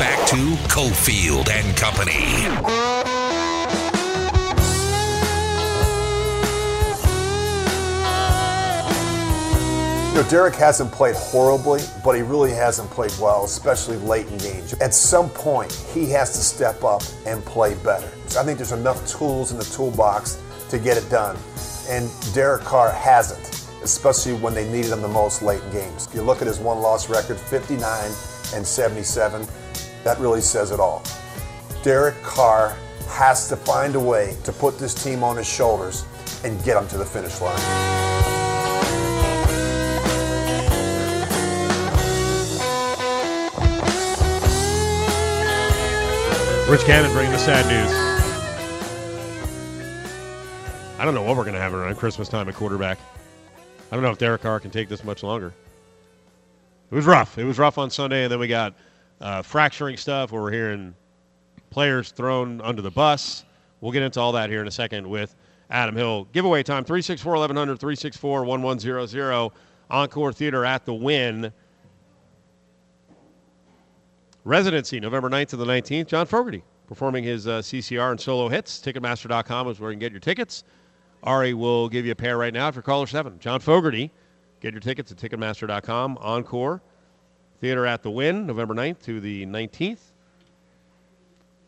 back to Cofield and Company. You know, Derek hasn't played horribly, but he really hasn't played well, especially late in games. At some point, he has to step up and play better. So I think there's enough tools in the toolbox to get it done. And Derek Carr hasn't, especially when they needed him the most late in games. If you look at his one loss record, 59 and 77, that really says it all. Derek Carr has to find a way to put this team on his shoulders and get them to the finish line. Rich Gannon bringing the sad news. I don't know what we're going to have around Christmas time at quarterback. I don't know if Derek Carr can take this much longer. It was rough. It was rough on Sunday, and then we got uh, fracturing stuff where we're hearing players thrown under the bus. We'll get into all that here in a second with Adam Hill. Giveaway time 364 1100, 364 1100. Encore Theater at the Wynn. Residency, November 9th to the 19th. John Fogerty performing his uh, CCR and solo hits. Ticketmaster.com is where you can get your tickets. Ari will give you a pair right now for caller 7. John Fogerty, get your tickets at Ticketmaster.com. Encore Theater at the Wynn, November 9th to the 19th.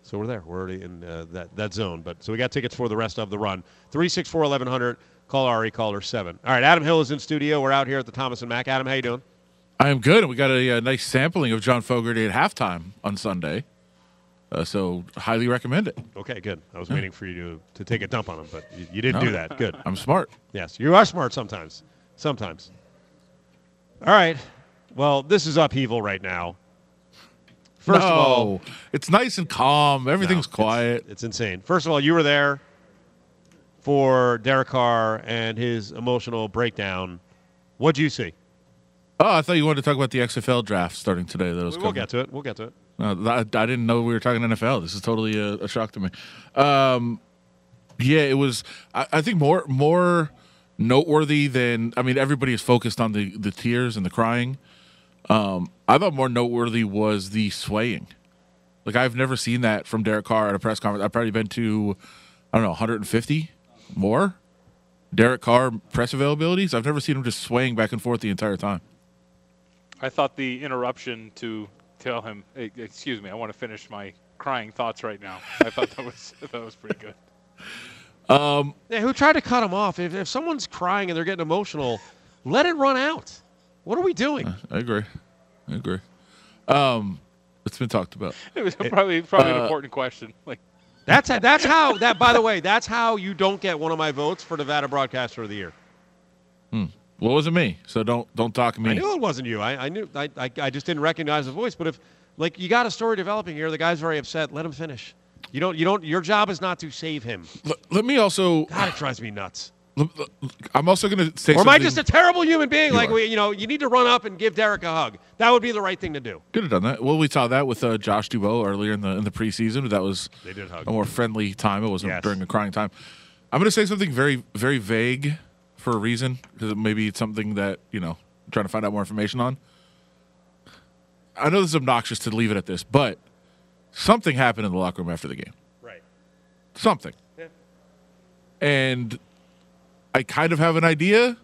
So we're there. We're already in uh, that, that zone. But So we got tickets for the rest of the run. 364 1100. Call Ari, caller 7. All right, Adam Hill is in studio. We're out here at the Thomas and Mack. Adam, how you doing? I am good. We got a, a, nice sampling of John Fogerty at halftime on Sunday. Uh, so highly recommend it. Okay, good. I was waiting for you to, to take a dump on him, but you, you didn't no, do that. Good. I'm smart. Yes, you are smart sometimes. Sometimes. All right. Well, this is upheaval right now. First no, of all, it's nice and calm. Everything's no, quiet. It's, it's insane. First of all, you were there for Derek Carr and his emotional breakdown. What'd you see? Oh, I thought you wanted to talk about the XFL draft starting today. That was we'll get to it. We'll get to it. Uh, I, I, didn't know we were talking NFL. This is totally a, a shock to me. Um, yeah, it was. I, I, think more more noteworthy than. I mean, everybody is focused on the the tears and the crying. Um, I thought more noteworthy was the swaying. Like I've never seen that from Derek Carr at a press conference. I've probably been to, I don't know, 150 more. Derek Carr press availabilities. I've never seen him just swaying back and forth the entire time. I thought the interruption to tell him, hey, "Excuse me, I want to finish my crying thoughts right now." I thought that was that was pretty good. Um, yeah, who tried to cut him off? If, if someone's crying and they're getting emotional, let it run out. What are we doing? I agree. I agree. Um, it's been talked about. It was probably probably uh, an important question. Like that's how, that's how that. By the way, that's how you don't get one of my votes for Nevada Broadcaster of the Year. Hmm. Well, it wasn't me, so don't don't talk to me. I knew it wasn't you. I, I knew. I, I, I just didn't recognize the voice. But if like you got a story developing here, the guy's very upset. Let him finish. You don't. You don't. Your job is not to save him. L- let me also. God, it drives me nuts. I'm also going to say. Or am I just a terrible human being? You like we, you know, you need to run up and give Derek a hug. That would be the right thing to do. Could have done that. Well, we saw that with uh, Josh Dubow earlier in the in the preseason. But that was they did hug. a more friendly time. It wasn't yes. during a crying time. I'm going to say something very very vague for a reason because maybe it's something that you know I'm trying to find out more information on. I know this is obnoxious to leave it at this, but something happened in the locker room after the game. Right. Something. Yeah. And I kind of have an idea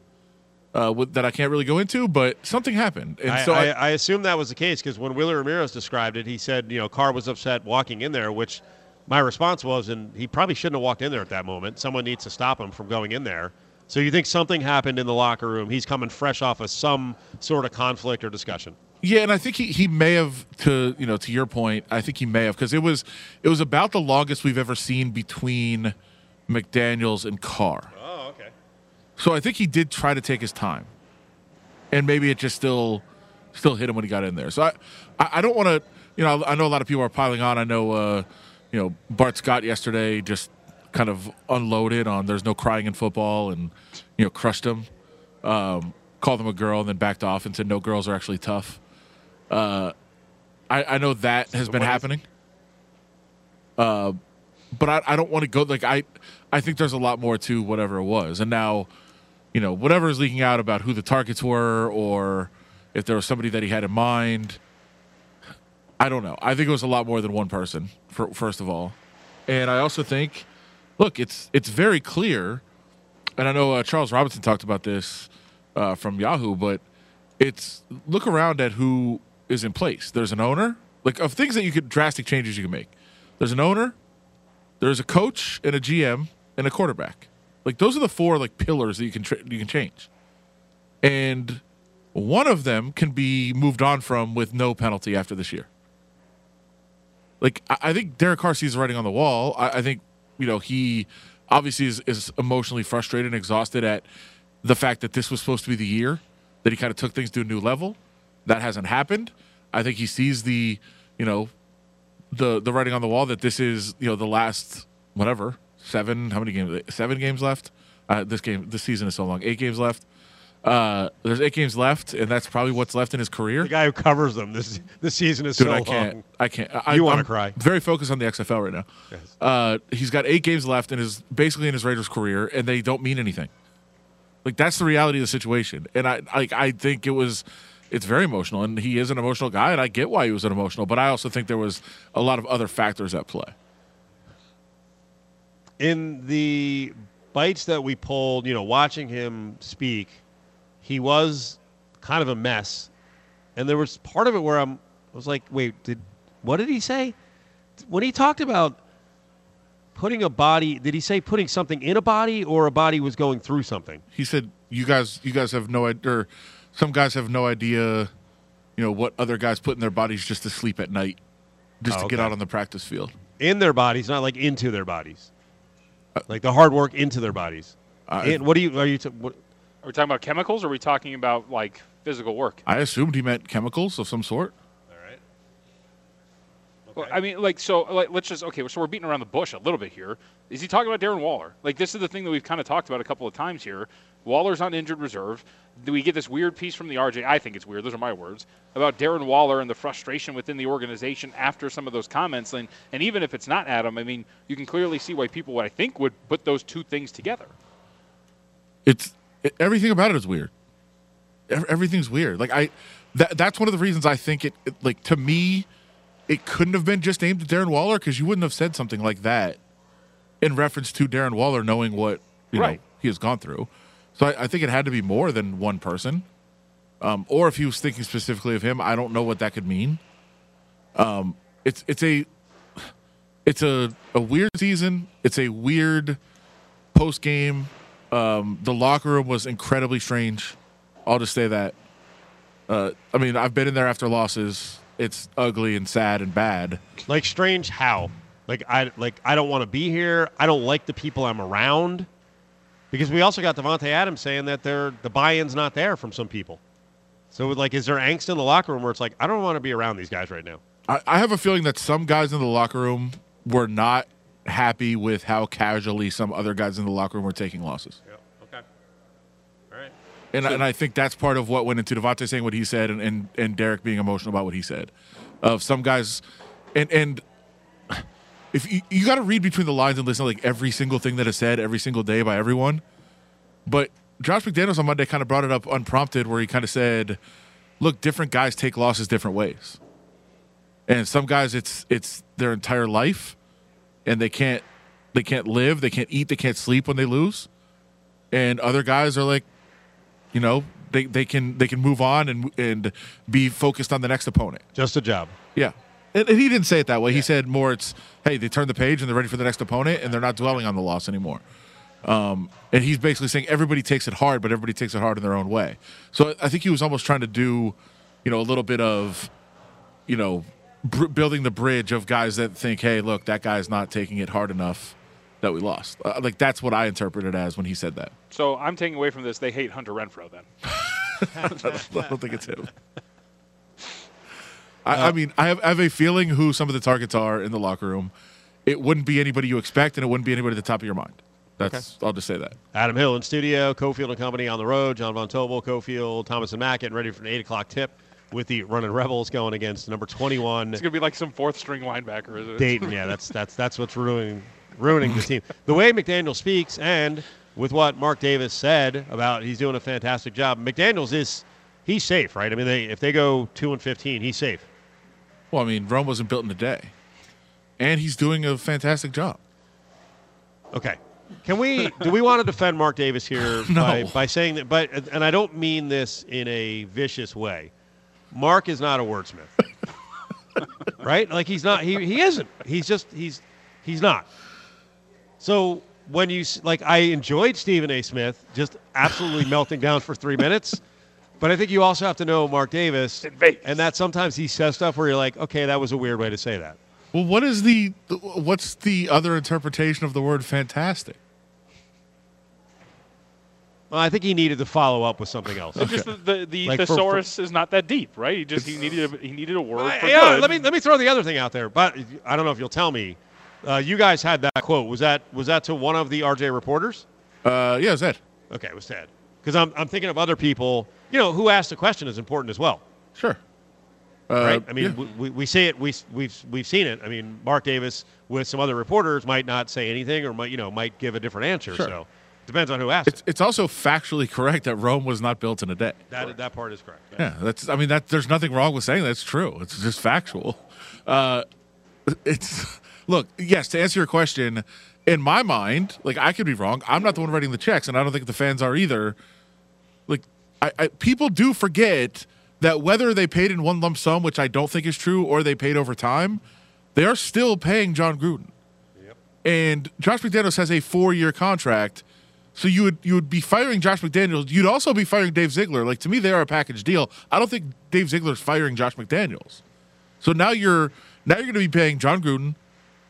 uh, with, that I can't really go into, but something happened. And I, so I, I, I assume that was the case because when Willie Ramirez described it, he said, you know, Carr was upset walking in there, which my response was, and he probably shouldn't have walked in there at that moment. Someone needs to stop him from going in there. So you think something happened in the locker room? He's coming fresh off of some sort of conflict or discussion. Yeah, and I think he, he may have to you know to your point. I think he may have because it was it was about the longest we've ever seen between McDaniels and Carr. Oh, okay. So I think he did try to take his time, and maybe it just still still hit him when he got in there. So I I, I don't want to you know I know a lot of people are piling on. I know uh, you know Bart Scott yesterday just kind of unloaded on there's no crying in football and you know crushed him. Um, called him a girl and then backed off and said no girls are actually tough. Uh, I, I, know that has so been happening. Uh, but I, I don't want to go like I I think there's a lot more to whatever it was. And now you know whatever is leaking out about who the targets were or if there was somebody that he had in mind I don't know. I think it was a lot more than one person. For, first of all, and I also think, look, it's it's very clear, and I know uh, Charles Robinson talked about this uh, from Yahoo, but it's look around at who is in place. There's an owner, like of things that you could drastic changes you can make. There's an owner, there's a coach and a GM and a quarterback. Like those are the four like pillars that you can tra- you can change, and one of them can be moved on from with no penalty after this year. Like I, I think Derek Carr sees writing on the wall. I, I think you know he obviously is, is emotionally frustrated and exhausted at the fact that this was supposed to be the year that he kind of took things to a new level. That hasn't happened. I think he sees the you know the the writing on the wall that this is you know the last whatever seven how many games seven games left. Uh, this game this season is so long. Eight games left. Uh, there's eight games left, and that's probably what's left in his career. The guy who covers them this this season is Dude, so I can't. long. I can't. I, You wanna cry. Very focused on the XFL right now. Yes. Uh, he's got eight games left in his basically in his Raiders career, and they don't mean anything. Like that's the reality of the situation, and I like I think it was. It's very emotional, and he is an emotional guy, and I get why he was an emotional. But I also think there was a lot of other factors at play. In the bites that we pulled, you know, watching him speak, he was kind of a mess. And there was part of it where I'm, I was like, wait, did what did he say? When he talked about putting a body, did he say putting something in a body or a body was going through something? He said, "You guys, you guys have no idea. Or some guys have no idea, you know, what other guys put in their bodies just to sleep at night, just Oh, to get out on the practice field." In their bodies, not like into their bodies. Like the hard work into their bodies. Uh, In- what do you, are you, t- what, Are we talking about chemicals? or Are we talking about like physical work? I assumed he meant chemicals of some sort. Well, I mean, like, so like, let's just okay. So we're beating around the bush a little bit here. Is he talking about Darren Waller? Like, this is the thing that we've kind of talked about a couple of times here. Waller's on injured reserve. Do we get this weird piece from the RJ? I think it's weird. Those are my words about Darren Waller and the frustration within the organization after some of those comments. And and even if it's not Adam, I mean, you can clearly see why people, what I think, would put those two things together. it's it, everything about it is weird. Everything's weird. Like I, that that's one of the reasons I think it, it like to me, it couldn't have been just aimed at Darren Waller because you wouldn't have said something like that in reference to Darren Waller knowing what you Right. know he has gone through. So I, I think it had to be more than one person. Um, or if he was thinking specifically of him, I don't know what that could mean. Um, it's it's a it's a, a weird season. It's a weird post game. Um, the locker room was incredibly strange. I'll just say that. Uh, I mean, I've been in there after losses. It's ugly and sad and bad. like strange how? Like I like I don't want to be here. I don't like the people I'm around. Because we also got Davante Adams saying that they're, the buy-in's not there from some people. So like, is there angst in the locker room where it's like I don't want to be around these guys right now? I, I have a feeling that some guys in the locker room were not happy with how casually some other guys in the locker room were taking losses. Yeah. Okay. All right. And, and I think that's part of what went into Davante saying what he said and, and, and Derek being emotional about what he said. Of some guys, and and if you, you got to read between the lines and listen to like every single thing that is said every single day by everyone. But Josh McDaniels on Monday kind of brought it up unprompted, where he kind of said, "Look, different guys take losses different ways, and some guys it's it's their entire life, and they can't they can't live, they can't eat, they can't sleep when they lose, and other guys are like, you know, they, they can they can move on and and be focused on the next opponent. Just a job. Yeah. And, and he didn't say it that way. He said more it's, hey, they turn the page and they're ready for the next opponent and they're not dwelling on the loss anymore. Um, and he's basically saying everybody takes it hard, but everybody takes it hard in their own way. So I think he was almost trying to do, you know, a little bit of, you know, br- building the bridge of guys that think, hey, look, that guy's not taking it hard enough that we lost. Uh, like that's what I interpreted as when he said that. So I'm taking away from this. They hate Hunter Renfrow then. I don't think it's him. I, I mean, I have, I have a feeling who some of the targets are in the locker room. It wouldn't be anybody you expect, and it wouldn't be anybody at the top of your mind. That's I'll just say that. Adam Hill in studio, Cofield and Company on the road. Jon Von Tobel, Cofield, Thomas and Mack getting ready for an eight o'clock tip with the running Rebels going against number twenty-one. It's gonna be like some fourth string linebacker, is it? Dayton. Yeah, that's that's that's what's ruining ruining the team. The way McDaniel speaks, and with what Mark Davis said about he's doing a fantastic job. McDaniels is he's safe, right? I mean, they, if they go two and fifteen, he's safe. Well, I mean, Rome wasn't built in a day, and he's doing a fantastic job. Okay. Can we do we want to defend Mark Davis here No. by, by saying that but and I don't mean this in a vicious way. Mark is not a wordsmith. right? Like he's not he, he isn't. He's just he's he's not. So when you like I enjoyed Stephen A. Smith just absolutely melting down for 3 minutes. But I think you also have to know Mark Davis In Vegas. and that sometimes he says stuff where you're like, "Okay, that was a weird way to say that." Well, what is the what's the other interpretation of the word fantastic? Well, I think he needed to follow up with something else. It's just the the, the Like for- thesaurus is not that deep, right? He just he needed a, he needed a word. For yeah, good. let me let me throw the other thing out there, but I don't know if you'll tell me. Uh, you guys had that quote. Was that was that to one of the RJ reporters? Uh, yeah, Zed. Okay, it was Ted. Because I'm I'm thinking of other people. You know, who asked the question is important as well, Sure. Uh, right? I mean, yeah. we, we, we see it. We we've we've seen it. I mean, Mark Davis with some other reporters might not say anything, or might you know might give a different answer. Sure. So depends on who asks. it's it's also factually correct that Rome was not built in a day. that that part is correct. Yeah, that's. I mean, that there's nothing wrong with saying that's true. It's just factual. Uh, it's look. Yes, to answer your question, in my mind, like I could be wrong. I'm not the one writing the checks, and I don't think the fans are either. Like, I, I people do forget that whether they paid in one lump sum, which I don't think is true, or they paid over time, they are still paying Jon Gruden. And Josh McDaniels has a four-year contract. So you would you would be firing Josh McDaniels. You'd also be firing Dave Ziegler. Like to me, they are a package deal. I don't think Dave Ziegler's firing Josh McDaniels. So now you're now you're going to be paying Jon Gruden.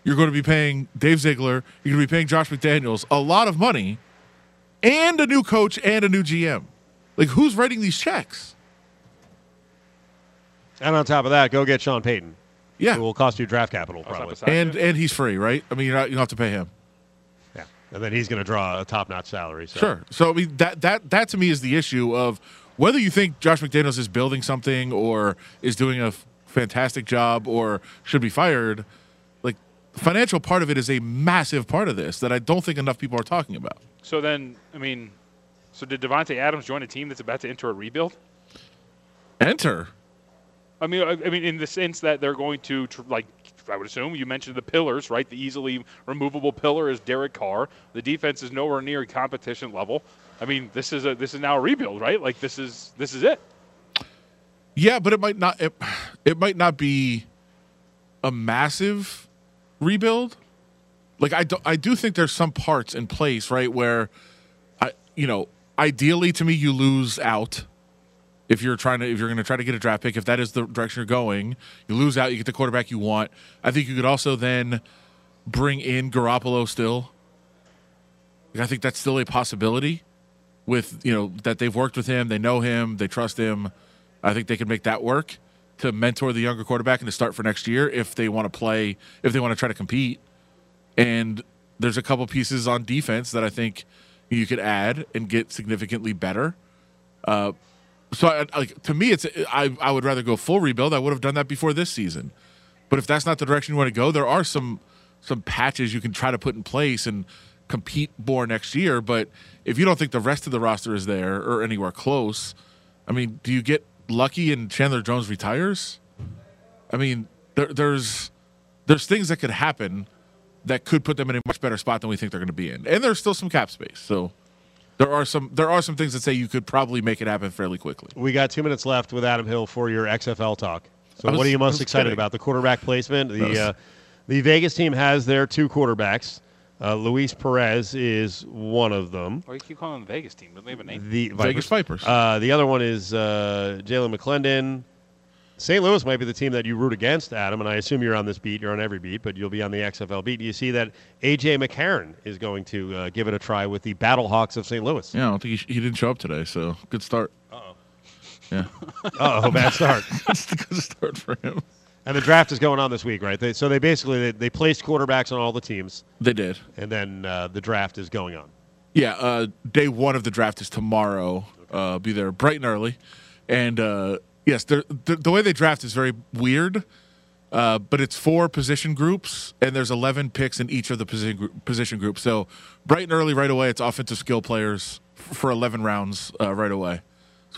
You're going to be paying Dave Ziegler. You're going to be paying Josh McDaniels a lot of money, and a new coach and a new GM. Like who's writing these checks? And on top of that, go get Sean Payton. Yeah, It will cost you draft capital probably. and and he's free, right? I mean, you're not, you don't have to pay him. Yeah, and then he's going to draw a top-notch salary. So. Sure. So I mean that that that to me is the issue of whether you think Josh McDaniels is building something or is doing a f- fantastic job or should be fired. Financial part of it is a massive part of this that I don't think enough people are talking about. So then, I mean, so did Davante Adams join a team that's about to enter a rebuild? Enter. I mean, I, I mean, in the sense that they're going to tr- like, I would assume you mentioned the pillars, right? The easily removable pillar is Derek Carr. The defense is nowhere near competition level. I mean, this is a this is now a rebuild, right? Like this is this is it. Yeah, but it might not. It, it might not be a massive rebuild. Like I do, I do think there's some parts in place, right, where, I, you know, ideally to me you lose out if you're trying to if you're going to try to get a draft pick. If that is the direction you're going, you lose out. You get the quarterback you want. I think you could also then bring in Garoppolo still. I think that's still a possibility. With you know that they've worked with him, they know him, they trust him. I think they can make that work to mentor the younger quarterback and to start for next year if they want to play, if they want to try to compete. And there's a couple pieces on defense that I think you could add and get significantly better. Uh, so, I, like to me, it's I, I would rather go full rebuild. I would have done that before this season. But if that's not the direction you want to go, there are some some patches you can try to put in place and compete more next year. But if you don't think the rest of the roster is there or anywhere close, I mean, do you get lucky and Chandler Jones retires? I mean, there, there's there's things that could happen that could put them in a much better spot than we think they're going to be in, and there's still some cap space. So there are some there are some things that say you could probably make it happen fairly quickly. We got two minutes left with Adam Hill for your XFL talk. So, was- what are you most excited kidding. about? The quarterback placement. I was- The uh, the Vegas team has their two quarterbacks. Uh, Luis Perez is one of them. Why do you keep calling them the Vegas team? Don't they have a name? The Vegas Vipers. Uh, the other one is uh, Jalan McClendon. St. Louis might be the team that you root against, Adam, and I assume you're on this beat. You're on every beat, but you'll be on the XFL beat. Do you see that AJ McCarron is going to uh, give it a try with the Battlehawks of St. Louis? Yeah, I don't think he, he didn't show up today, so good start. Uh-oh. Yeah, Oh, bad start. that's a good start for him. And the draft is going on this week, right? They, so they basically they, they placed quarterbacks on all the teams, They did. and then uh, the draft is going on. Yeah, uh, day one of the draft is tomorrow. Uh, be there bright and early, and uh, yes, they're- the the way they draft is very weird. Uh, but it's four position groups, and there's 11 picks in each of the position gr- position groups. So bright and early, right away, it's offensive skill players f- for 11 rounds uh, right away.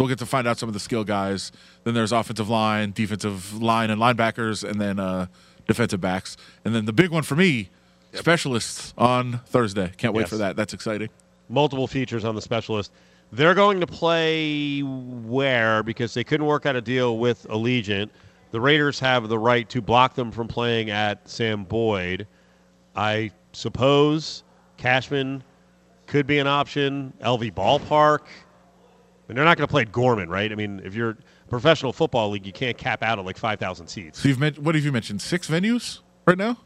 So we'll get to find out some of the skill guys. Then there's offensive line, defensive line, and linebackers, and then uh, defensive backs. And then the big one for me, specialists on Thursday. Can't wait Yes. for that. That's exciting. multiple features on the specialist. They're going to play where because they couldn't work out a deal with Allegiant. The Raiders have the right to block them from playing at Sam Boyd. I suppose Cashman could be an option. LV Ballpark. And they're not going to play at Gorman, right? I mean, if you're a professional football league, you can't cap out at like 5,000 seats. So you've mentioned what have you mentioned? Six venues right now.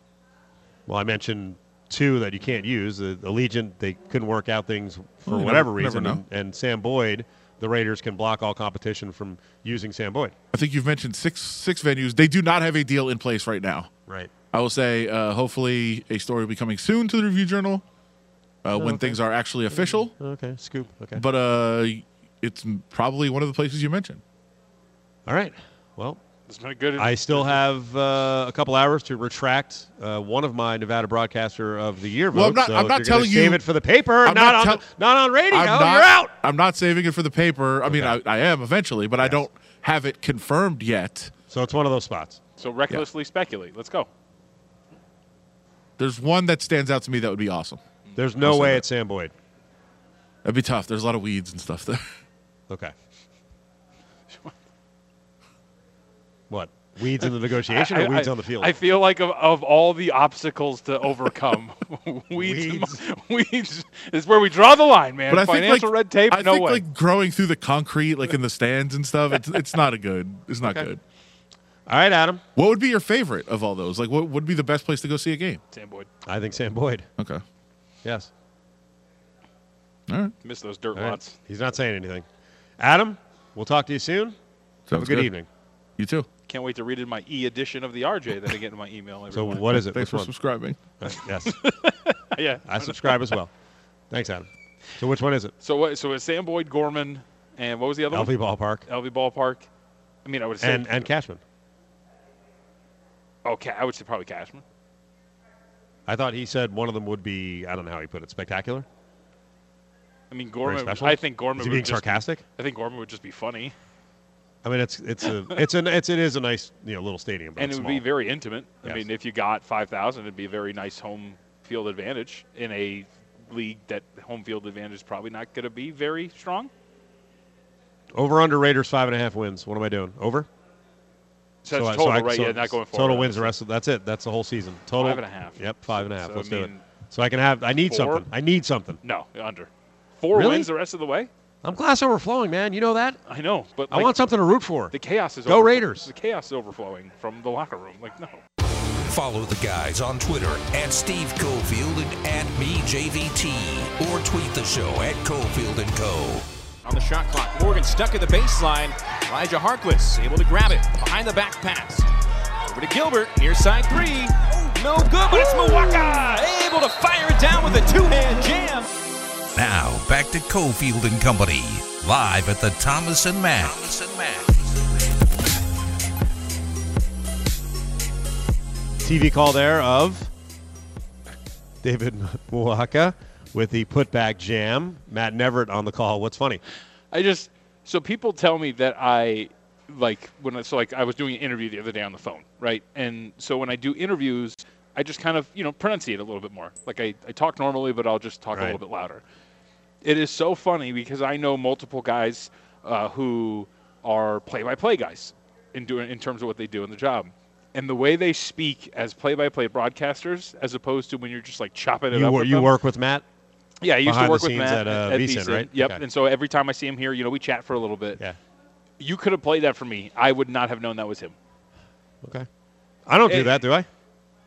Well, I mentioned two that you can't use. The Allegiant, they couldn't work out things for Well, whatever never- never reason. know. and, and Sam Boyd, the Raiders can block all competition from using Sam Boyd. I think you've mentioned six six venues. They do not have a deal in place right now. Right. I will say, uh, hopefully, a story will be coming soon to the Review Journal uh, when Oh, okay. things are actually official. Okay. Scoop. Okay. But uh, it's probably one of the places you mentioned. all right. Well, It's been good. I still have uh, a couple hours to retract uh, one of my Nevada Broadcaster of the Year votes. Well, I'm not- so I'm not you're telling save you- it for the paper, I'm not, not on tell- not on radio. I'm not, You're out. I'm not saving it for the paper. I mean, I, I am eventually, but I don't have it confirmed yet. So it's one of those spots. so recklessly speculate. Let's go. There's one that stands out to me that would be awesome. There's no way that. it's Sam Boyd. That'd be tough. There's a lot of weeds and stuff there. Okay. what? Weeds in the negotiation or I- weeds I- on the field? I feel like of, of all the obstacles to overcome, weeds, weeds is where we draw the line, man. But I think Financial like, red tape, I no think way. like growing through the concrete, like in the stands and stuff. It's it's not a good. It's not Okay. good. All right, Adam. What would be your favorite of all those? Like, what would be the best place to go see a game? Sam Boyd, I think Sam Boyd. Okay. Yes. All right. miss those dirt All right. lots. He's not saying anything. Adam, we'll talk to you soon. Have a good, good. evening. You too. Can't wait to read in my e edition of the RJ that I get in my email. Every So morning. what is it? Thanks Which for one? subscribing. Uh, yes, yeah. I subscribe as well. Thanks, Adam. So which one is it? So what? So it's Sam Boyd, Gorman, and what was the other LV one? Ballpark LV Ballpark. I mean, I would say and and Cashman. okay. I would say probably Cashman. I thought he said one of them would be. I don't know how he put it. Spectacular. I mean, Very Gorman. I think Gorman Is he would being just sarcastic? I think Gorman would just be funny, I mean, it's it's a it's an it's it is a nice you know little stadium, but and it it's would be very intimate. I mean, if you got five thousand, it'd be a very nice home field advantage in a league that home field advantage is probably not going to be very strong. over under Raiders five and a half wins. What am I doing? Over. So that's I- total, I- right? so yeah, not going forward. Total wins the rest of that's it. That's the whole season. Total Five and a half. Yep, five and a half. So, Let's I do it. So I can have. I need four? something. I need something. No, under. Four Really? wins the rest of the way. I'm glass overflowing, man. You know that. I know, but I want something to root for. the chaos is Go overflow- Raiders. The chaos is overflowing from the locker room. Like no. Follow the guys on Twitter at Steve Cofield and at MeJVT or tweet the show at Cofield and Co. On the shot clock, Morgan stuck at the baseline. Elijah Harkless able to grab it behind the back pass. Over to Gilbert, near side three. No good, but it's Muoka able to fire it down with a two-hand jam. Now back to Cofield and Company, live at the Thomas and Mack. Thomas and Mack. TV call there of David Muoka with the putback jam. Matt Neverett on the call. What's funny? I just so people tell me that I like when I, so like I was doing an interview the other day on the phone, right? And so when I do interviews, I just kind of you know pronunciate a little bit more. Like I, I talk normally, but I'll just talk a little bit louder. It is so funny because I know multiple guys uh, who are play-by-play guys in doing in terms of what they do in the job. And the way they speak as play-by-play broadcasters, as opposed to when you're just like chopping it You, up. wor- with you them. work with Matt. Yeah, I used behind to work with Matt at, uh, VSiN, VSiN. right? Yep. Okay. And so every time I see him here, you know, we chat for a little bit. Yeah. You could have played that for me. I would not have known that was him. Okay. I don't do that, do I?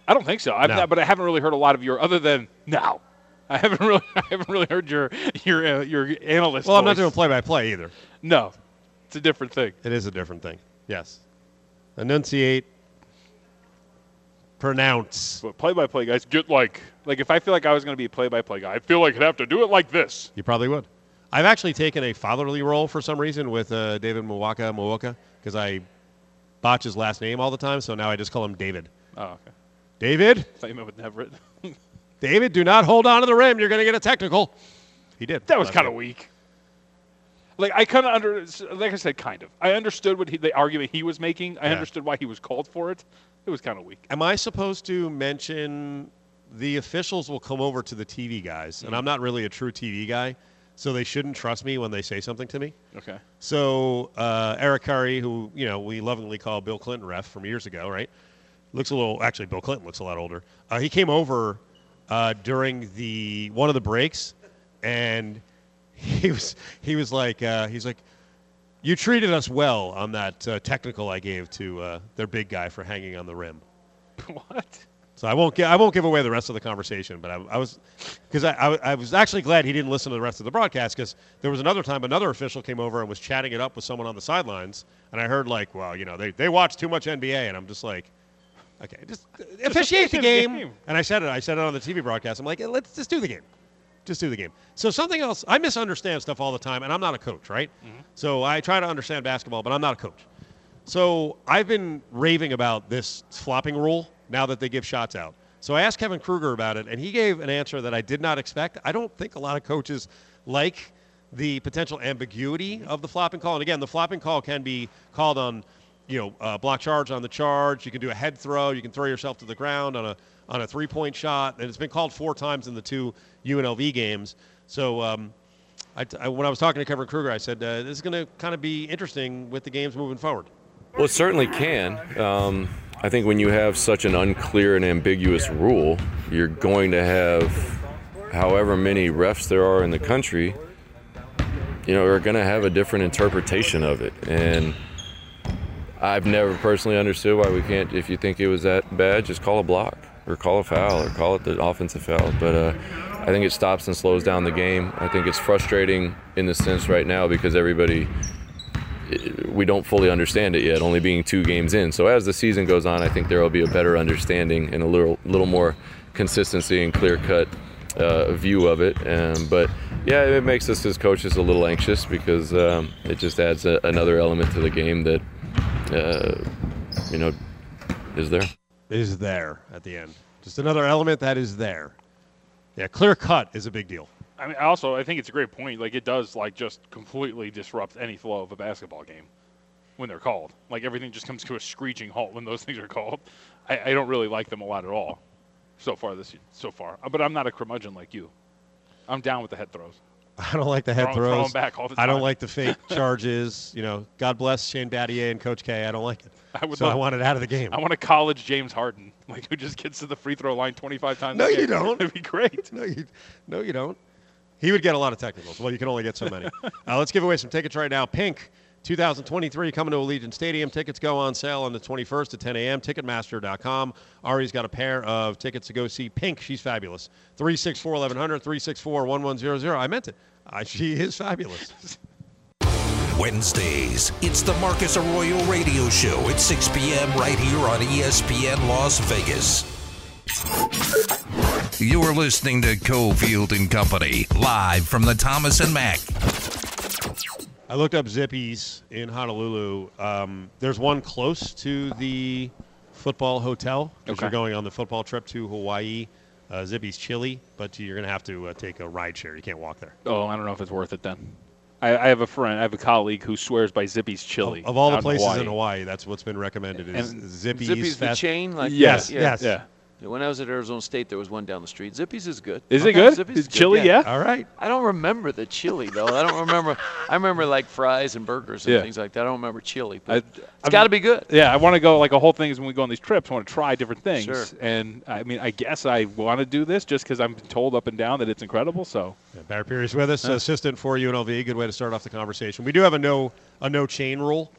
I don't think so. I've No. not, but I haven't really heard a lot of your other than now. I haven't really, I haven't really heard your your uh, your analyst. Well, I'm not doing play by play either. No, it's a different thing. It is a different thing. Yes. Enunciate. Pronounce. But play-by-play guys get like like if I feel like I was going to be a play-by-play guy, I feel like I'd have to do it like this. You probably would. I've actually taken a fatherly role for some reason with uh, David Mwaka Mwoka because I botch his last name all the time, so now I just call him David. Oh, okay. David, Thought you meant with Everett. David, do not hold on to the rim. You're going to get a technical. He did. that was kind of weak. Like I kind of under, like I said, kind of. I understood what he, the argument he was making. I Yeah. understood why he was called for it. It was kind of weak. Am I supposed to mention the officials will come over to the TV guys, and I'm not really a true TV guy, so they shouldn't trust me when they say something to me. Okay. So uh, Eric Curry, who you know we lovingly call Bill Clinton ref from years ago, right? Looks a little. Actually, Bill Clinton looks a lot older. Uh, he came over uh, during the one of the breaks, and he was he was like uh, he's like, you treated us well on that uh, technical I gave to uh, their big guy for hanging on the rim. what? So I won't gi- I won't give away the rest of the conversation, but I, I was because I, I, I was actually glad he didn't listen to the rest of the broadcast because there was another time another official came over and was chatting it up with someone on the sidelines, and I heard like, well, you know, they they watch too much NBA, and I'm just like, okay, just uh, officiate the officiate the game. game. And I said it, I said it on the TV broadcast. I'm like, let's just do the game, just do the game. So something else, I misunderstand stuff all the time, and I'm not a coach, right? Mm-hmm. So I try to understand basketball, but I'm not a coach. So I've been raving about this flopping rule now that they give shots out. So I asked Kevin Kruger about it, and he gave an answer that I did not expect. I don't think a lot of coaches like the potential ambiguity of the flopping call. And again, the flopping call can be called on, you know, uh, block charge on the charge. You can do a head throw. You can throw yourself to the ground on a on a three point shot. And it's been called four times in the two UNLV games. So um, I, I- when I was talking to Kevin Kruger, I said uh, this is going to kind of be interesting with the games moving forward. Well, it certainly can. Um, I think when you have such an unclear and ambiguous rule, you're going to have however many refs there are in the country, you know, are going to have a different interpretation of it. And I've never personally understood why we can't, if you think it was that bad, just call a block or call a foul or call it the offensive foul. But uh, I think it stops and slows down the game. I think it's frustrating in the sense right now because everybody we don't fully understand it yet, only being two games in. So as the season goes on, I think there will be a better understanding and a little little more consistency and clear cut uh, view of it. Um, but yeah, it makes us as coaches a little anxious because um, it just adds a, another element to the game that uh, you know is there. is there at the end. Just another element that is there. Yeah, clear cut is a big deal. I mean, also, I think it's a great point. Like, it does like just completely disrupt any flow of a basketball game when they're called. Like everything just comes to a screeching halt when those things are called. I, I don't really like them a lot at all so far this so far. But I'm not a curmudgeon like you. I'm down with the head throws. I don't like the head Throw- throw 'em throws. back all the I don't like the fake charges. You know, God bless Shane Battier and Coach K. I don't like it. I would so I want it out of the game. I want a college James Harden, like who just gets to the free throw line 25 times. No, you don't. It'd be great. no, you, no, you don't. He would get a lot of technicals. Well, you can only get so many. uh, let's give away some tickets right now. Pink, 2023, coming to Allegiant Stadium. Tickets go on sale on the 21st at 10 a.m. Ticketmaster.com. Ari's got a pair of tickets to go see Pink. She's fabulous. 364 1100, 364 1100. I meant it. Uh, she is fabulous. Wednesdays, it's the Marcus Arroyo Radio Show at 6 p.m. right here on ESPN Las Vegas. You're listening to Cofield and Company live from the Thomas and Mack. I looked up Zippy's in Honolulu. Um, there's one close to the football hotel because Okay. you're going on the football trip to Hawaii. Uh, Zippy's chilly, but you're going to have to uh, take a ride share. You can't walk there. Oh, I don't know if it's worth it then. I, I have a friend, I have a colleague who swears by Zippy's chili. Of all the out places Hawaii. in Hawaii, that's what's been recommended is And Zippy's. Zippy's the chain, like Yes, yeah. yes. Yeah. When I was at Arizona State, there was one down the street. Zippy's is good. Is it good? Zippy's Is good, chili, yeah? All right. I don't remember the chili though. I don't remember. I remember like fries and burgers and Yeah. things like that. I don't remember chili, but I- it's I'm- got to be good. Yeah, I want to go. Like a whole thing is when we go on these trips, I want to try different things. Sure. And I mean, I guess I want to do this just because I'm told up and down that it's incredible. So Yeah, Barret Peery's with us, assistant for UNLV. Good way to start off the conversation. We do have a no a no chain rule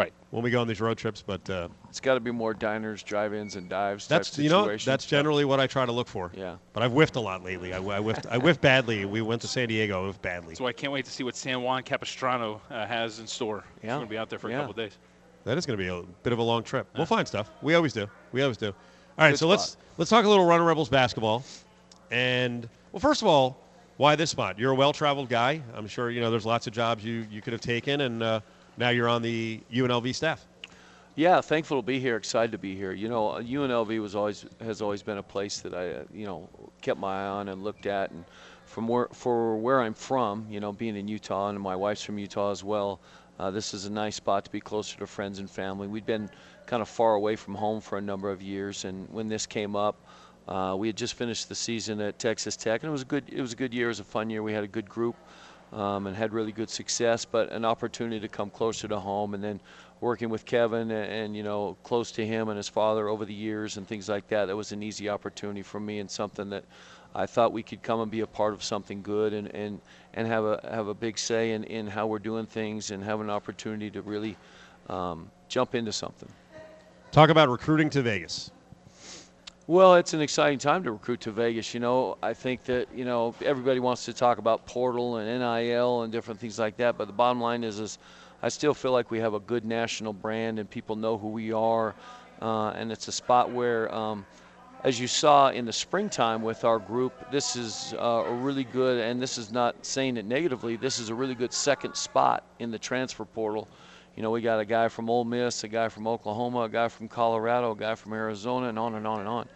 right. when we go on these road trips, but uh, It's got to be more diners, drive-ins, and dives. type that's you know that's generally what I try to look for. Yeah. But I've whiffed a lot lately. I, I whiffed I whiffed badly. We went to San Diego. I whiffed badly. So I can't wait to see what San Juan Capistrano uh, has in store. He's Yeah. going to be out there for a Yeah. couple days. That is going to be a bit of a long trip. We'll find stuff. We always do. We always do. All right, Good so let's let's talk a little Runnin' Rebels basketball. And well, first of all, why this spot? You're a well-traveled guy. I'm sure you know there's lots of jobs you you could have taken, and uh, now you're on the UNLV staff. Yeah, thankful to be here. Excited to be here. You know, UNLV was always has always been a place that I, you know, kept my eye on and looked at and from where for where I'm from, you know, being in Utah and my wife's from Utah as well. Uh, this is a nice spot to be closer to friends and family. We'd been kind of far away from home for a number of years, and when this came up, uh, we had just finished the season at Texas Tech, and it was a good. It was a good year. It was a fun year. We had a good group, um, and had really good success. But an opportunity to come closer to home, and then working with Kevin and, and, you know close to him and his father over the years and things like that. That was an easy opportunity for me and something that I thought we could come and be a part of something good and, and, and have a have a big say in, in how we're doing things and have an opportunity to really um, jump into something. Talk about recruiting to Vegas. Well, it's an exciting time to recruit to Vegas. You know, I think that you know everybody wants to talk about portal and NIL and different things like that, but the bottom line is, is I still feel like we have a good national brand and people know who we are, uh, and it's a spot where. Um, as you saw in the springtime with our group, this is uh, a really good, and this is not saying it negatively, this is a really good second spot in the transfer portal. You know, we got a guy from Ole Miss, a guy from Oklahoma, a guy from Colorado, a guy from Arizona, and on and on and on.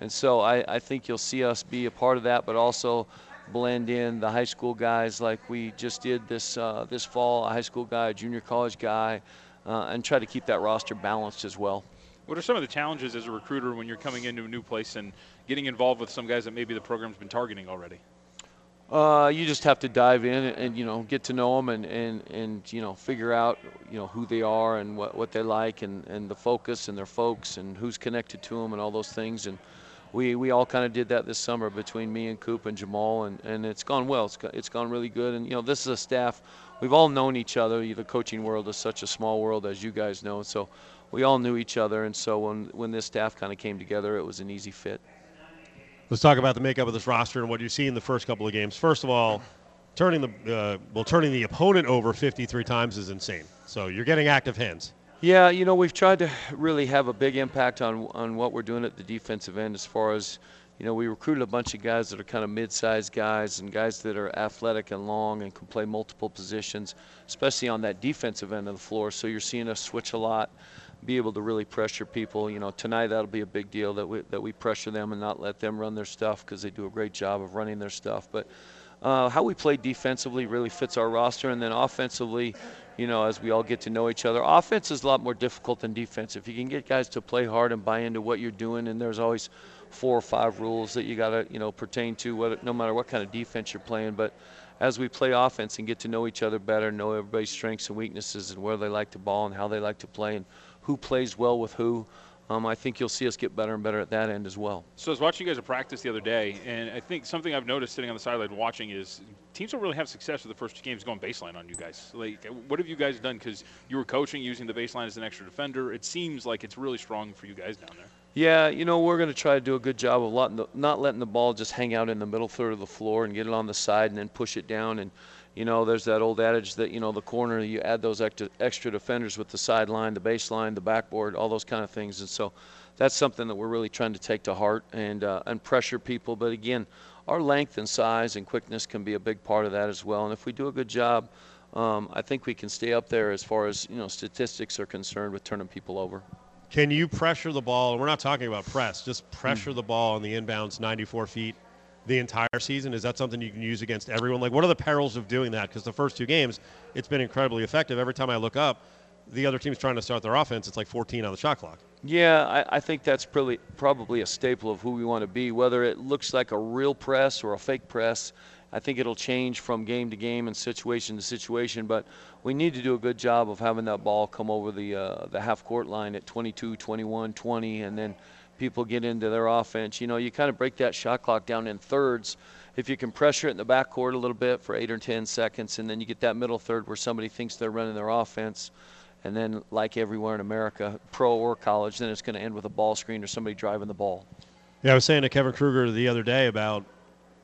And so I, I think you'll see us be a part of that, but also blend in the high school guys like we just did this uh, this fall, a high school guy, a junior college guy, uh, and try to keep that roster balanced as well. What are some of the challenges as a recruiter when you're coming into a new place and getting involved with some guys that maybe the program's been targeting already? Uh, you just have to dive in and, and, you know get to know them and, and, and you know figure out you know who they are and what, what they like and, and the focus and their folks and who's connected to them and all those things. And we, we all kind of did that this summer between me and Coop and Jamal and, and it's gone well. It's, it's gone really good. And you know this is a staff we've all known each other. The coaching world is such a small world as you guys know. So we all knew each other. And so when when this staff kind of came together it was an easy fit. Let's talk about the makeup of this roster and what you see in the first couple of games. First of all, turning the uh, well, turning the opponent over 53 times is insane. So you're getting active hands. Yeah, you know we've tried to really have a big impact on on what we're doing at the defensive end as far as you know we recruited a bunch of guys that are kind of mid-sized guys and guys that are athletic and long and can play multiple positions, especially on that defensive end of the floor. So you're seeing us switch a lot be able to really pressure people. You know, tonight that'll be a big deal that we that we pressure them and not let them run their stuff because they do a great job of running their stuff. But uh, how we play defensively really fits our roster, and then offensively, you know, as we all get to know each other, offense is a lot more difficult than defense. If you can get guys to play hard and buy into what you're doing, and there's always four or five rules that you got to you know pertain to, whether, no matter what kind of defense you're playing, but as we play offense and get to know each other better, know everybody's strengths and weaknesses and where they like to ball and how they like to play and who plays well with who. Um, I think you'll see us get better and better at that end as well. So I was watching you guys at practice the other day, and I think something I've noticed sitting on the sideline watching is teams don't really have success with the first two games going baseline on you guys. Like, what have you guys done? Because you were coaching using the baseline as an extra defender. It seems like it's really strong for you guys down there. Yeah, you know, we're going to try to do a good job of not letting the ball just hang out in the middle third of the floor and get it on the side and then push it down and – you know, there's that old adage that, you know, the corner, you add those extra, extra defenders with the sideline, the baseline, the backboard, all those kind of things. And so that's something that we're really trying to take to heart and, uh, and pressure people. But again, our length and size and quickness can be a big part of that as well. And if we do a good job, um, I think we can stay up there as far as, you know, statistics are concerned with turning people over. Can you pressure the ball? We're not talking about press, just pressure mm. the ball on the inbounds 94 feet the entire season? Is that something you can use against everyone? Like, what are the perils of doing that? Because the first two games, it's been incredibly effective. Every time I look up, the other team's trying to start their offense. It's like 14 on the shot clock. Yeah, I, I think that's probably probably a staple of who we want to be. Whether it looks like a real press or a fake press, I think it'll change from game to game and situation to situation. But we need to do a good job of having that ball come over the uh, the half court line at 22, 21, 20, and then people get into their offense. You know, you kind of break that shot clock down in thirds. If you can pressure it in the backcourt a little bit for eight or ten seconds, and then you get that middle third where somebody thinks they're running their offense, and then like everywhere in America, pro or college, then it's going to end with a ball screen or somebody driving the ball. Yeah, I was saying to Kevin Kruger the other day about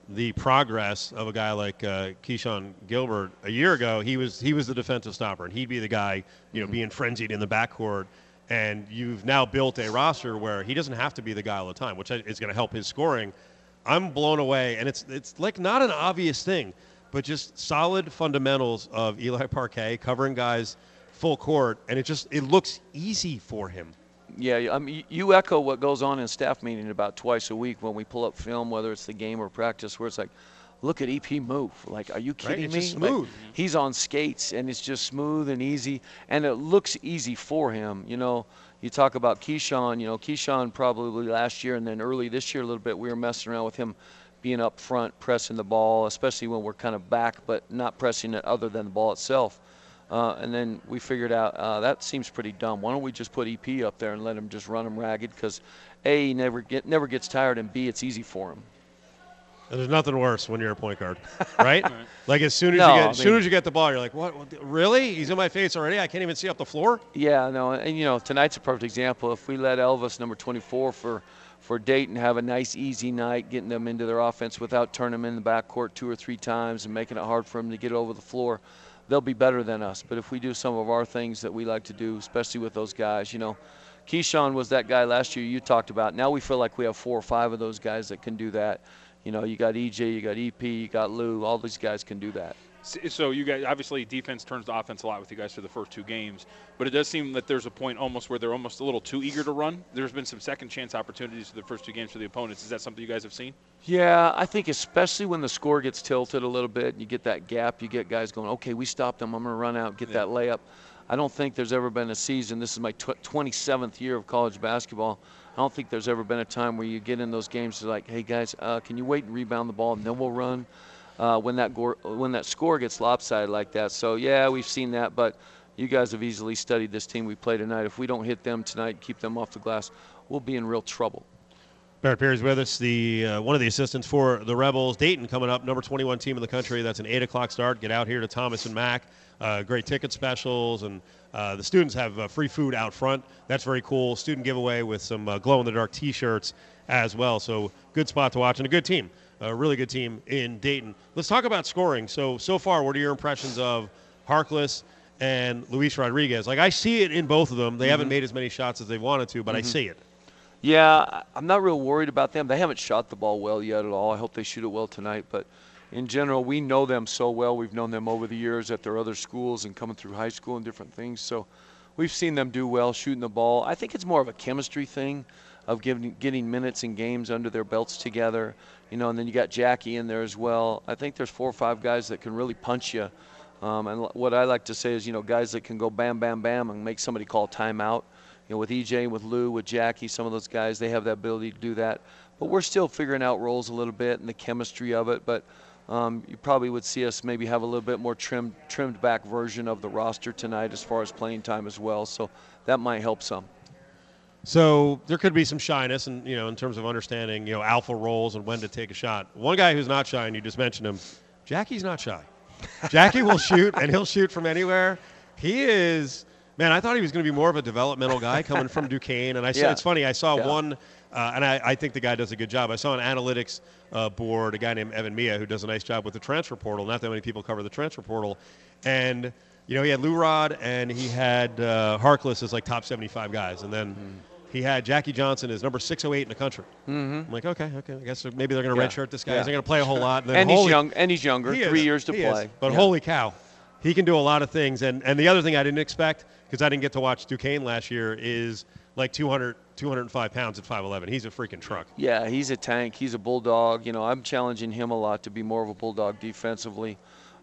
the progress of a guy like uh, Keshon Gilbert. A year ago, he was he was the defensive stopper, and he'd be the guy, you know, mm-hmm. being frenzied in the backcourt and you've now built a roster where he doesn't have to be the guy all the time, which is going to help his scoring. I'm blown away, and it's it's like not an obvious thing, but just solid fundamentals of Eli Parquet covering guys full court, and it just it looks easy for him. Yeah, I mean, um, you echo what goes on in staff meeting about twice a week when we pull up film, whether it's the game or practice, where it's like, look at EP move. Like, are you kidding It's me? just Like, he's on skates and it's just smooth and easy, and it looks easy for him. You know, you talk about Keshon. You know, Keshon probably last year and then early this year a little bit. We were messing around with him being up front, pressing the ball, especially when we're kind of back, but not pressing it other than the ball itself. Uh, and then we figured out uh, that seems pretty dumb. Why don't we just put EP up there and let him just run him ragged? Because a he never get never gets tired, and b it's easy for him. And there's nothing worse when you're a point guard, right? like as soon as No, you get, I as soon as you get the ball, you're like, what, what? Really? He's in my face already. I can't even see up the floor. Yeah, no, and you know tonight's a perfect example. If we let Elvis, number 24, for for Dayton have a nice easy night, getting them into their offense without turning them in the backcourt two or three times and making it hard for them to get over the floor, they'll be better than us. But if we do some of our things that we like to do, especially with those guys, you know, Keshon was that guy last year you talked about. Now we feel like we have four or five of those guys that can do that. You know, you got EJ, you got EP, you got Lou. All these guys can do that. So you guys obviously defense turns to offense a lot with you guys for the first two games, but it does seem that there's a point almost where they're almost a little too eager to run. There's been some second chance opportunities for the first two games for the opponents. Is that something you guys have seen? Yeah, I think especially when the score gets tilted a little bit and you get that gap, you get guys going, okay, we stopped them. I'm going to run out and get that layup. I don't think there's ever been a season. This is my tw- 27th year of college basketball. I don't think there's ever been a time where you get in those games like, hey guys, uh, can you wait and rebound the ball and then we'll run uh, when that when that score gets lopsided like that. So yeah, we've seen that, but you guys have easily studied this team we play tonight. If we don't hit them tonight, keep them off the glass, we'll be in real trouble. Barret Peery's with us, the uh, one of the assistants for the Rebels. Dayton coming up, number 21 team in the country. That's an 8 o'clock start. Get out here to Thomas and Mack. Uh, great ticket specials, and uh, the students have uh, free food out front. That's very cool. Student giveaway with some uh, glow in the dark t shirts as well. So, good spot to watch, and a good team. A really good team in Dayton. Let's talk about scoring. So, so far, what are your impressions of Harkless and Luis Rodriguez? Like, I see it in both of them. They haven't made as many shots as they wanted to, but I see it. Yeah, I'm not real worried about them. They haven't shot the ball well yet at all. I hope they shoot it well tonight. But in general, we know them so well. We've known them over the years at their other schools and coming through high school and different things. So we've seen them do well shooting the ball. I think it's more of a chemistry thing of giving, getting minutes and games under their belts together. You know, and then you got Jackie in there as well. I think there's four or five guys that can really punch you. Um, and what I like to say is, you know, guys that can go bam, bam, bam and make somebody call timeout. Know, with EJ, with Lou, with Jackie, some of those guys, they have that ability to do that. But we're still figuring out roles a little bit and the chemistry of it. But um, you probably would see us maybe have a little bit more trimmed, trimmed back version of the roster tonight as far as playing time as well. So that might help some. So there could be some shyness, and you know, in terms of understanding, you know, alpha roles and when to take a shot. One guy who's not shy, and you just mentioned him, Jackie's not shy. Jackie will shoot, and he'll shoot from anywhere. He is, man. I thought he was going to be more of a developmental guy coming from Duquesne, and I saw. Yeah. It's funny. I saw Yeah. one, uh, and I, I think the guy does a good job. I saw an analytics uh, board, a guy named Evan Miya, who does a nice job with the transfer portal. Not that many people cover the transfer portal, and you know, he had Lou Rod and he had uh, Harkless as like top 75 guys, and then. He had Jackie Johnson as number 608 in the country. Mm-hmm. I'm like, okay, okay. I guess maybe they're going to Yeah. redshirt this guy. Yeah. He's not going to play a whole lot. And, then And he's young. And he's younger. he Three is. years to He is. play. But Yeah. holy cow, he can do a lot of things. And and the other thing I didn't expect because I didn't get to watch Duquesne last year is like 200, 205 pounds at 5'11. He's a freaking truck. Yeah, he's a tank. He's a bulldog. You know, I'm challenging him a lot to be more of a bulldog defensively.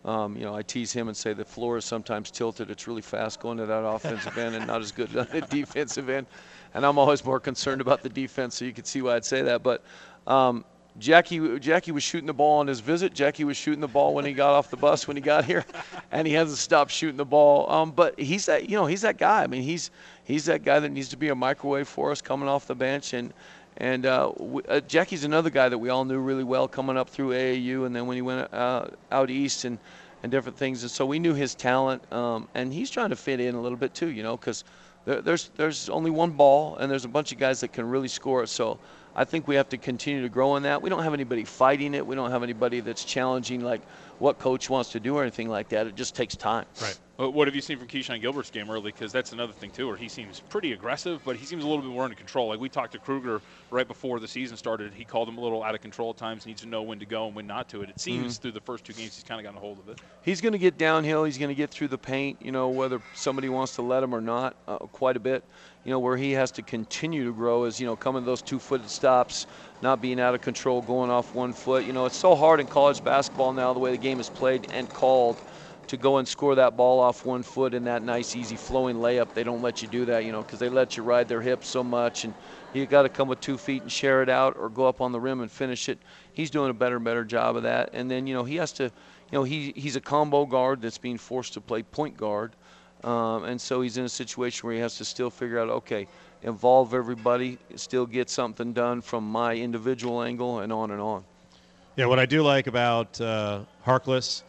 Um, you know, I tease him and say the floor is sometimes tilted. It's really fast going to that offensive end and not as good on the defensive end. And I'm always more concerned about the defense, so you can see why I'd say that. But um, Jackie, Jackie was shooting the ball on his visit. Jackie was shooting the ball when he got off the bus when he got here, and he hasn't stopped shooting the ball. Um, but he's that, you know, he's that guy. I mean, he's he's that guy that needs to be a microwave for us coming off the bench and. And uh, w- uh, Jackie's another guy that we all knew really well coming up through AAU, and then when he went uh, out east and, and different things. And so we knew his talent, um, and he's trying to fit in a little bit too, you know, because there, there's there's only one ball, and there's a bunch of guys that can really score. So I think we have to continue to grow in that. We don't have anybody fighting it. We don't have anybody that's challenging like what coach wants to do or anything like that. It just takes time. Right. What have you seen from Keshon Gilbert's game early? Because that's another thing too, where he seems pretty aggressive, but he seems a little bit more under control. Like we talked to Kruger right before the season started, he called him a little out of control at times. Needs to know when to go and when not to. It. It seems through the first two games he's kind of gotten a hold of it. He's going to get downhill. He's going to get through the paint, you know, whether somebody wants to let him or not, uh, quite a bit. You know, where he has to continue to grow is, you know, coming to those two footed stops, not being out of control, going off one foot. You know, it's so hard in college basketball now, the way the game is played and called, to go and score that ball off one foot in that nice, easy flowing layup. They don't let you do that, you know, because they let you ride their hips so much. And you got to come with two feet and share it out or go up on the rim and finish it. He's doing a better and better job of that. And then, you know, he has to, you know, he, he's a combo guard that's being forced to play point guard. Um, and so he's in a situation where he has to still figure out, okay, involve everybody, still get something done from my individual angle, and on and on. Yeah, what I do like about uh, Harkless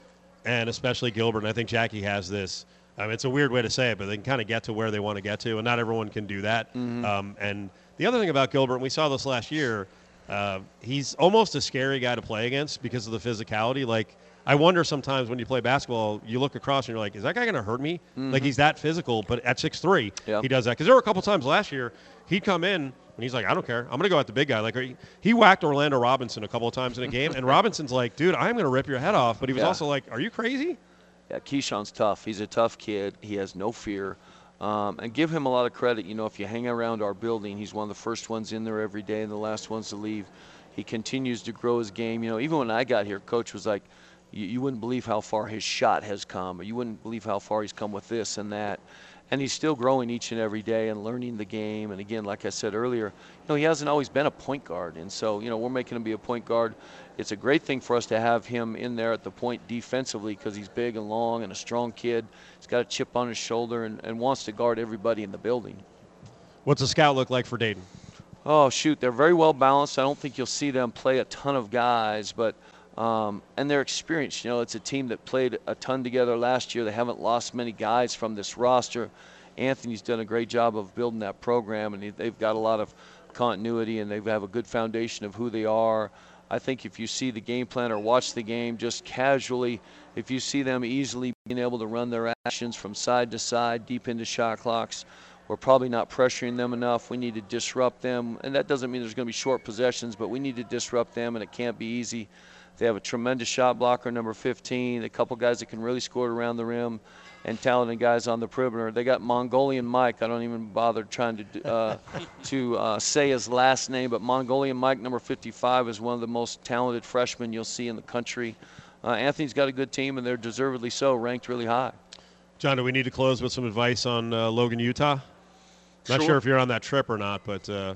and especially Gilbert, and I think Jackie has this. I mean, it's a weird way to say it, but they can kind of get to where they want to get to, and not everyone can do that. Um, and the other thing about Gilbert, and we saw this last year, uh, he's almost a scary guy to play against because of the physicality. Like, I wonder sometimes when you play basketball, you look across and you're like, is that guy going to hurt me? Like, he's that physical, but at 6'3, Yeah. he does that. Because there were a couple times last year, he'd come in and he's like, I don't care. I'm going to go at the big guy. Like, he, he whacked Orlando Robinson a couple of times in a game, and Robinson's like, dude, I'm going to rip your head off. But he was Yeah. also like, are you crazy? Yeah, Keshon's tough. He's a tough kid. He has no fear. Um, and give him a lot of credit. You know, if you hang around our building, he's one of the first ones in there every day and the last ones to leave. He continues to grow his game. You know, even when I got here, coach was like, you, you wouldn't believe how far his shot has come, or you wouldn't believe how far he's come with this and that. And he's still growing each and every day and learning the game. And again, like I said earlier, you know, he hasn't always been a point guard. And so, you know, we're making him be a point guard. It's a great thing for us to have him in there at the point defensively because he's big and long and a strong kid. He's got a chip on his shoulder and, and wants to guard everybody in the building. What's the scout look like for Dayton? Oh shoot, they're very well balanced. I don't think you'll see them play a ton of guys, but um, and they're experienced. You know, it's a team that played a ton together last year. They haven't lost many guys from this roster. Anthony's done a great job of building that program, and they've got a lot of continuity, and they have a good foundation of who they are. I think if you see the game plan or watch the game just casually, if you see them easily being able to run their actions from side to side, deep into shot clocks, we're probably not pressuring them enough. We need to disrupt them. And that doesn't mean there's going to be short possessions, but we need to disrupt them, and it can't be easy. They have a tremendous shot blocker, number 15, a couple guys that can really score it around the rim, and talented guys on the perimeter. They got Mongolian Mike. I don't even bother trying to uh, to uh, say his last name, but Mongolian Mike, number 55, is one of the most talented freshmen you'll see in the country. Uh, Anthony's got a good team, and they're deservedly so, ranked really high. John, do we need to close with some advice on uh, Logan, Utah? Not Sure. sure if you're on that trip or not, but uh,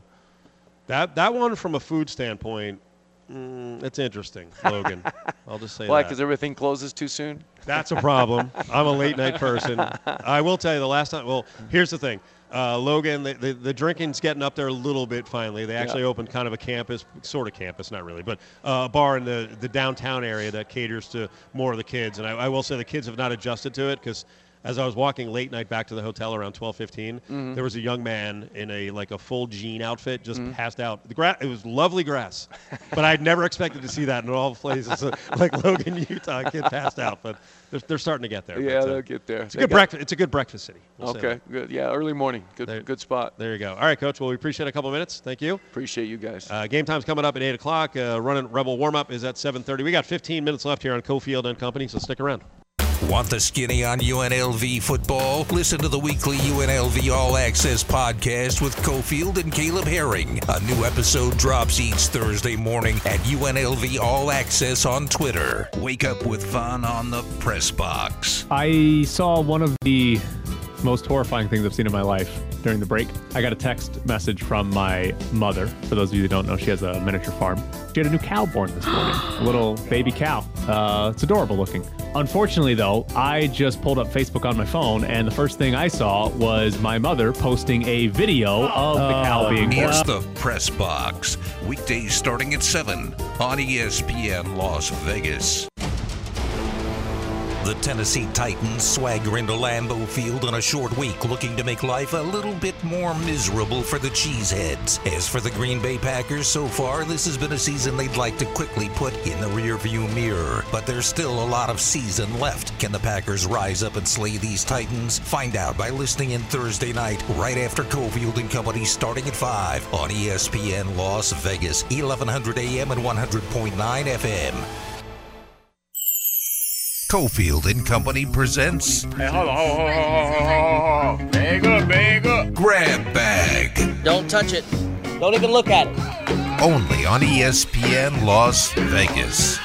that that one from a food standpoint, mm, it's interesting, Logan. I'll just say Why? that. Because everything closes too soon. That's a problem. I'm a late night person. I will tell you the last time. Well, here's the thing. Uh, Logan, the, the, the drinking's getting up there a little bit finally. They actually Yeah. opened kind of a campus, sort of campus, not really, but uh, a bar in the, the downtown area that caters to more of the kids. And I, I will say the kids have not adjusted to it because as I was walking late night back to the hotel around 12:15, Mm-hmm. there was a young man in a like a full jean outfit just passed out. The grass, it was lovely grass, but I'd never expected to see that in all places. like Logan, Utah, kid passed out, but they're, they're starting to get there. Yeah, but, uh, they'll get there. It's a They good breakfast. It's a good breakfast city. We'll Okay, good. Yeah, early morning. Good, There- good spot. There you go. All right, Coach. Well, we appreciate a couple minutes. Thank you. Appreciate you guys. Uh, game time's coming up at 8 o'clock. Uh, Runnin' Rebel warm up is at 7.30. We got 15 minutes left here on Cofield and Company, so stick around. Want the skinny on UNLV football? Listen to the weekly UNLV All Access podcast with Cofield and Caleb Herring. A new episode drops each Thursday morning at UNLV All Access on Twitter. Wake up with fun on the press box. I saw one of the most horrifying things I've seen in my life during the break. I got a text message from my mother. For those of you that don't know, she has a miniature farm. She had a new cow born this morning, a little baby cow. Uh, it's adorable looking. Unfortunately, though, I just pulled up Facebook on my phone, and the first thing I saw was my mother posting a video of the cow being born. It's the press box. Weekdays starting at 7 on ESPN Las Vegas. The Tennessee Titans swagger into Lambeau Field on a short week, looking to make life a little bit more miserable for the Cheeseheads. As for the Green Bay Packers, so far this has been a season they'd like to quickly put in the rearview mirror. But there's still a lot of season left. Can the Packers rise up and slay these Titans? Find out by listening in Thursday night, right after Cofield and Company, starting at 5 on ESPN Las Vegas, 1100 AM and 100.9 FM. Cofield and Company presents Hey, hold on, hold on, hold on, hold on. Bag up, bag up. Grab Bag, Don't touch it. Don't even look at it. only on ESPN Las Vegas.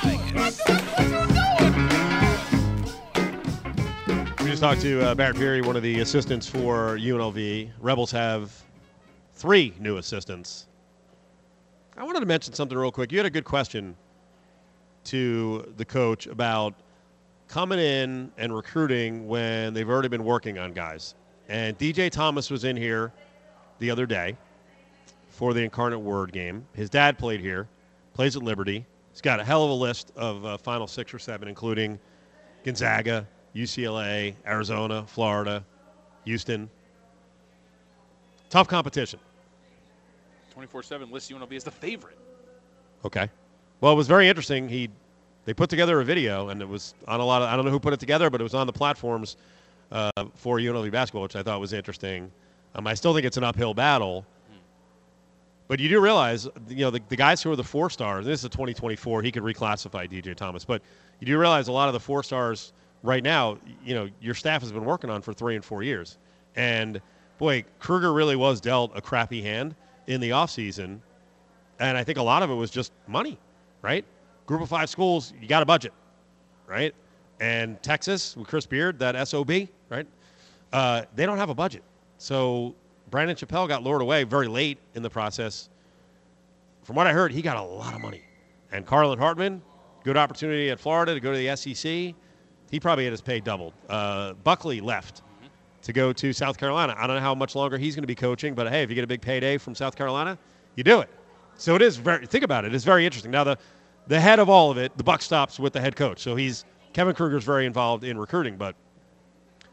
We just talked to uh, Barret Peery, one of the assistants for UNLV. Rebels have three new assistants. I wanted to mention something real quick. You had a good question to the coach about coming in and recruiting when they've already been working on guys. And DJ Thomas was in here the other day for the Incarnate Word game. His dad played here, plays at Liberty. He's got a hell of a list of uh, final six or seven, including Gonzaga, UCLA, Arizona, Florida, Houston. Tough competition. 24 7 lists UNLV as the favorite. Okay. Well, it was very interesting. He they put together a video, and it was on a lot of I don't know who put it together, but it was on the platforms uh, for UNLV basketball, which I thought was interesting. Um, I still think it's an uphill battle, but you do realize, you know, the, the guys who are the four stars. This is a 2024. He could reclassify DJ Thomas, but you do realize a lot of the four stars right now. You know, your staff has been working on for three and four years, and boy, Kruger really was dealt a crappy hand in the offseason. And I think a lot of it was just money, right? Group of five schools, you got a budget, right? And Texas with Chris Beard, that SOB, right? Uh, they don't have a budget. So Brandon Chappell got lured away very late in the process. From what I heard, he got a lot of money. And Carlin Hartman, good opportunity at Florida to go to the SEC. He probably had his pay doubled. Uh, Buckley left to go to South Carolina. I don't know how much longer he's going to be coaching, but hey, if you get a big payday from South Carolina, you do it. So it is very. Think about it. It's very interesting. Now the the head of all of it, the buck stops with the head coach. So he's Kevin Kruger's very involved in recruiting, but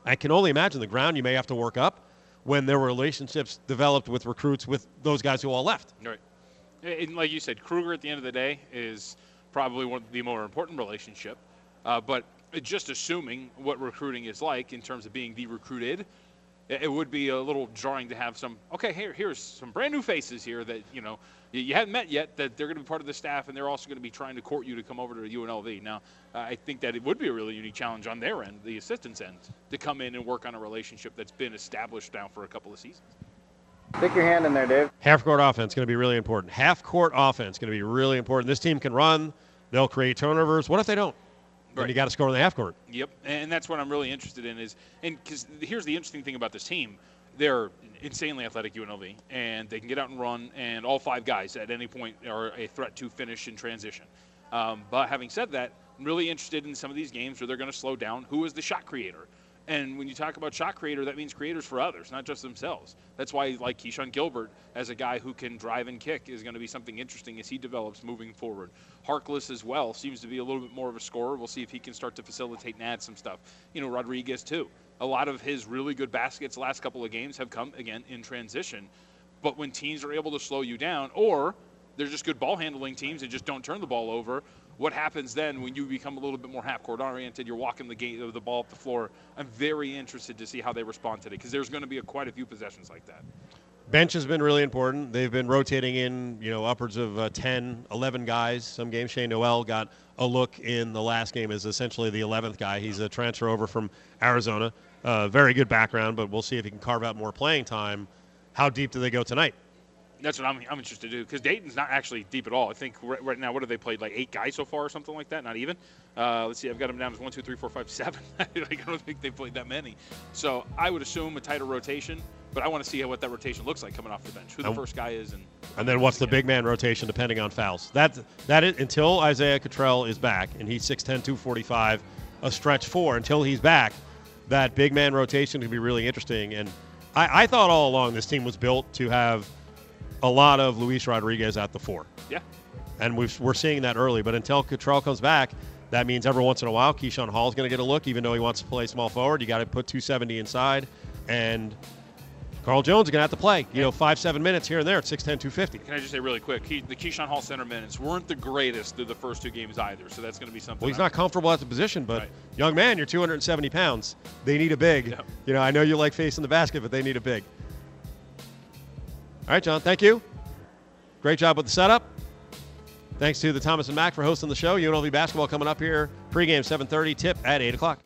I can only imagine the ground you may have to work up when there were relationships developed with recruits with those guys who all left. Right. And like you said, Kruger at the end of the day is probably one of the more important relationship. Uh, but just assuming what recruiting is like in terms of being the recruited, it it would be a little jarring to have some. Okay, here here's some brand new faces here that you know you, you haven't met yet. That they're going to be part of the staff, and they're also going to be trying to court you to come over to UNLV. Now, uh, I think that it would be a really unique challenge on their end, the assistants' end, to come in and work on a relationship that's been established now for a couple of seasons. Stick your hand in there, Dave. Half court offense going to be really important. Half court offense going to be really important. This team can run. They'll create turnovers. What if they don't? Right. you got to score in the half court. Yep, and that's what I'm really interested in is, and because here's the interesting thing about this team, they're insanely athletic UNLV, and they can get out and run, and all five guys at any point are a threat to finish in transition. Um, but having said that, I'm really interested in some of these games where they're going to slow down. Who is the shot creator? And when you talk about shot creator, that means creators for others, not just themselves. That's why, like Keshon Gilbert, as a guy who can drive and kick, is going to be something interesting as he develops moving forward. Harkless as well seems to be a little bit more of a scorer. We'll see if he can start to facilitate and add some stuff. You know, Rodriguez too. A lot of his really good baskets last couple of games have come again in transition. But when teams are able to slow you down, or they're just good ball handling teams and just don't turn the ball over. What happens then when you become a little bit more half court oriented? You're walking the game of the ball up the floor. I'm very interested to see how they respond today because there's going to be a, quite a few possessions like that. Bench has been really important. They've been rotating in, you know, upwards of uh, 10, 11 guys. Some games, Shane Nowell got a look in the last game as essentially the 11th guy. He's a transfer over from Arizona. Uh, very good background, but we'll see if he can carve out more playing time. How deep do they go tonight? That's what I'm, I'm interested to do because Dayton's not actually deep at all. I think right, right now, what have they played? Like eight guys so far or something like that? Not even. Uh, let's see. I've got them down as one, two, three, four, five, seven. like, I don't think they've played that many. So I would assume a tighter rotation, but I want to see what that rotation looks like coming off the bench. Who the first guy is, and And then what's the big man rotation depending on fouls? That that is until Isaiah Cottrell is back and he's 6'10", 245, a stretch four. Until he's back, that big man rotation can be really interesting. And I, I thought all along this team was built to have a lot of Luis Rodriguez at the four. Yeah. And we've, we're seeing that early. But until Cottrell comes back, That means every once in a while, Keshawn Hall is going to get a look, even though he wants to play small forward. You got to put 270 inside, and Carl Jones is going to have to play. You know, five seven minutes here and there at 6'10", 250. Can I just say really quick? Key, the Keshawn Hall center minutes weren't the greatest through the first two games either, so that's going to be something. Well, he's not comfortable at the position, but Right. young man, you're 270 pounds. They need a big. Yeah. You know, I know you like facing the basket, but they need a big. All right, John. Thank you. Great job with the setup. Thanks to the Thomas and Mack for hosting the show. UNLV basketball coming up here. Pregame 7:30. Tip at 8 o'clock.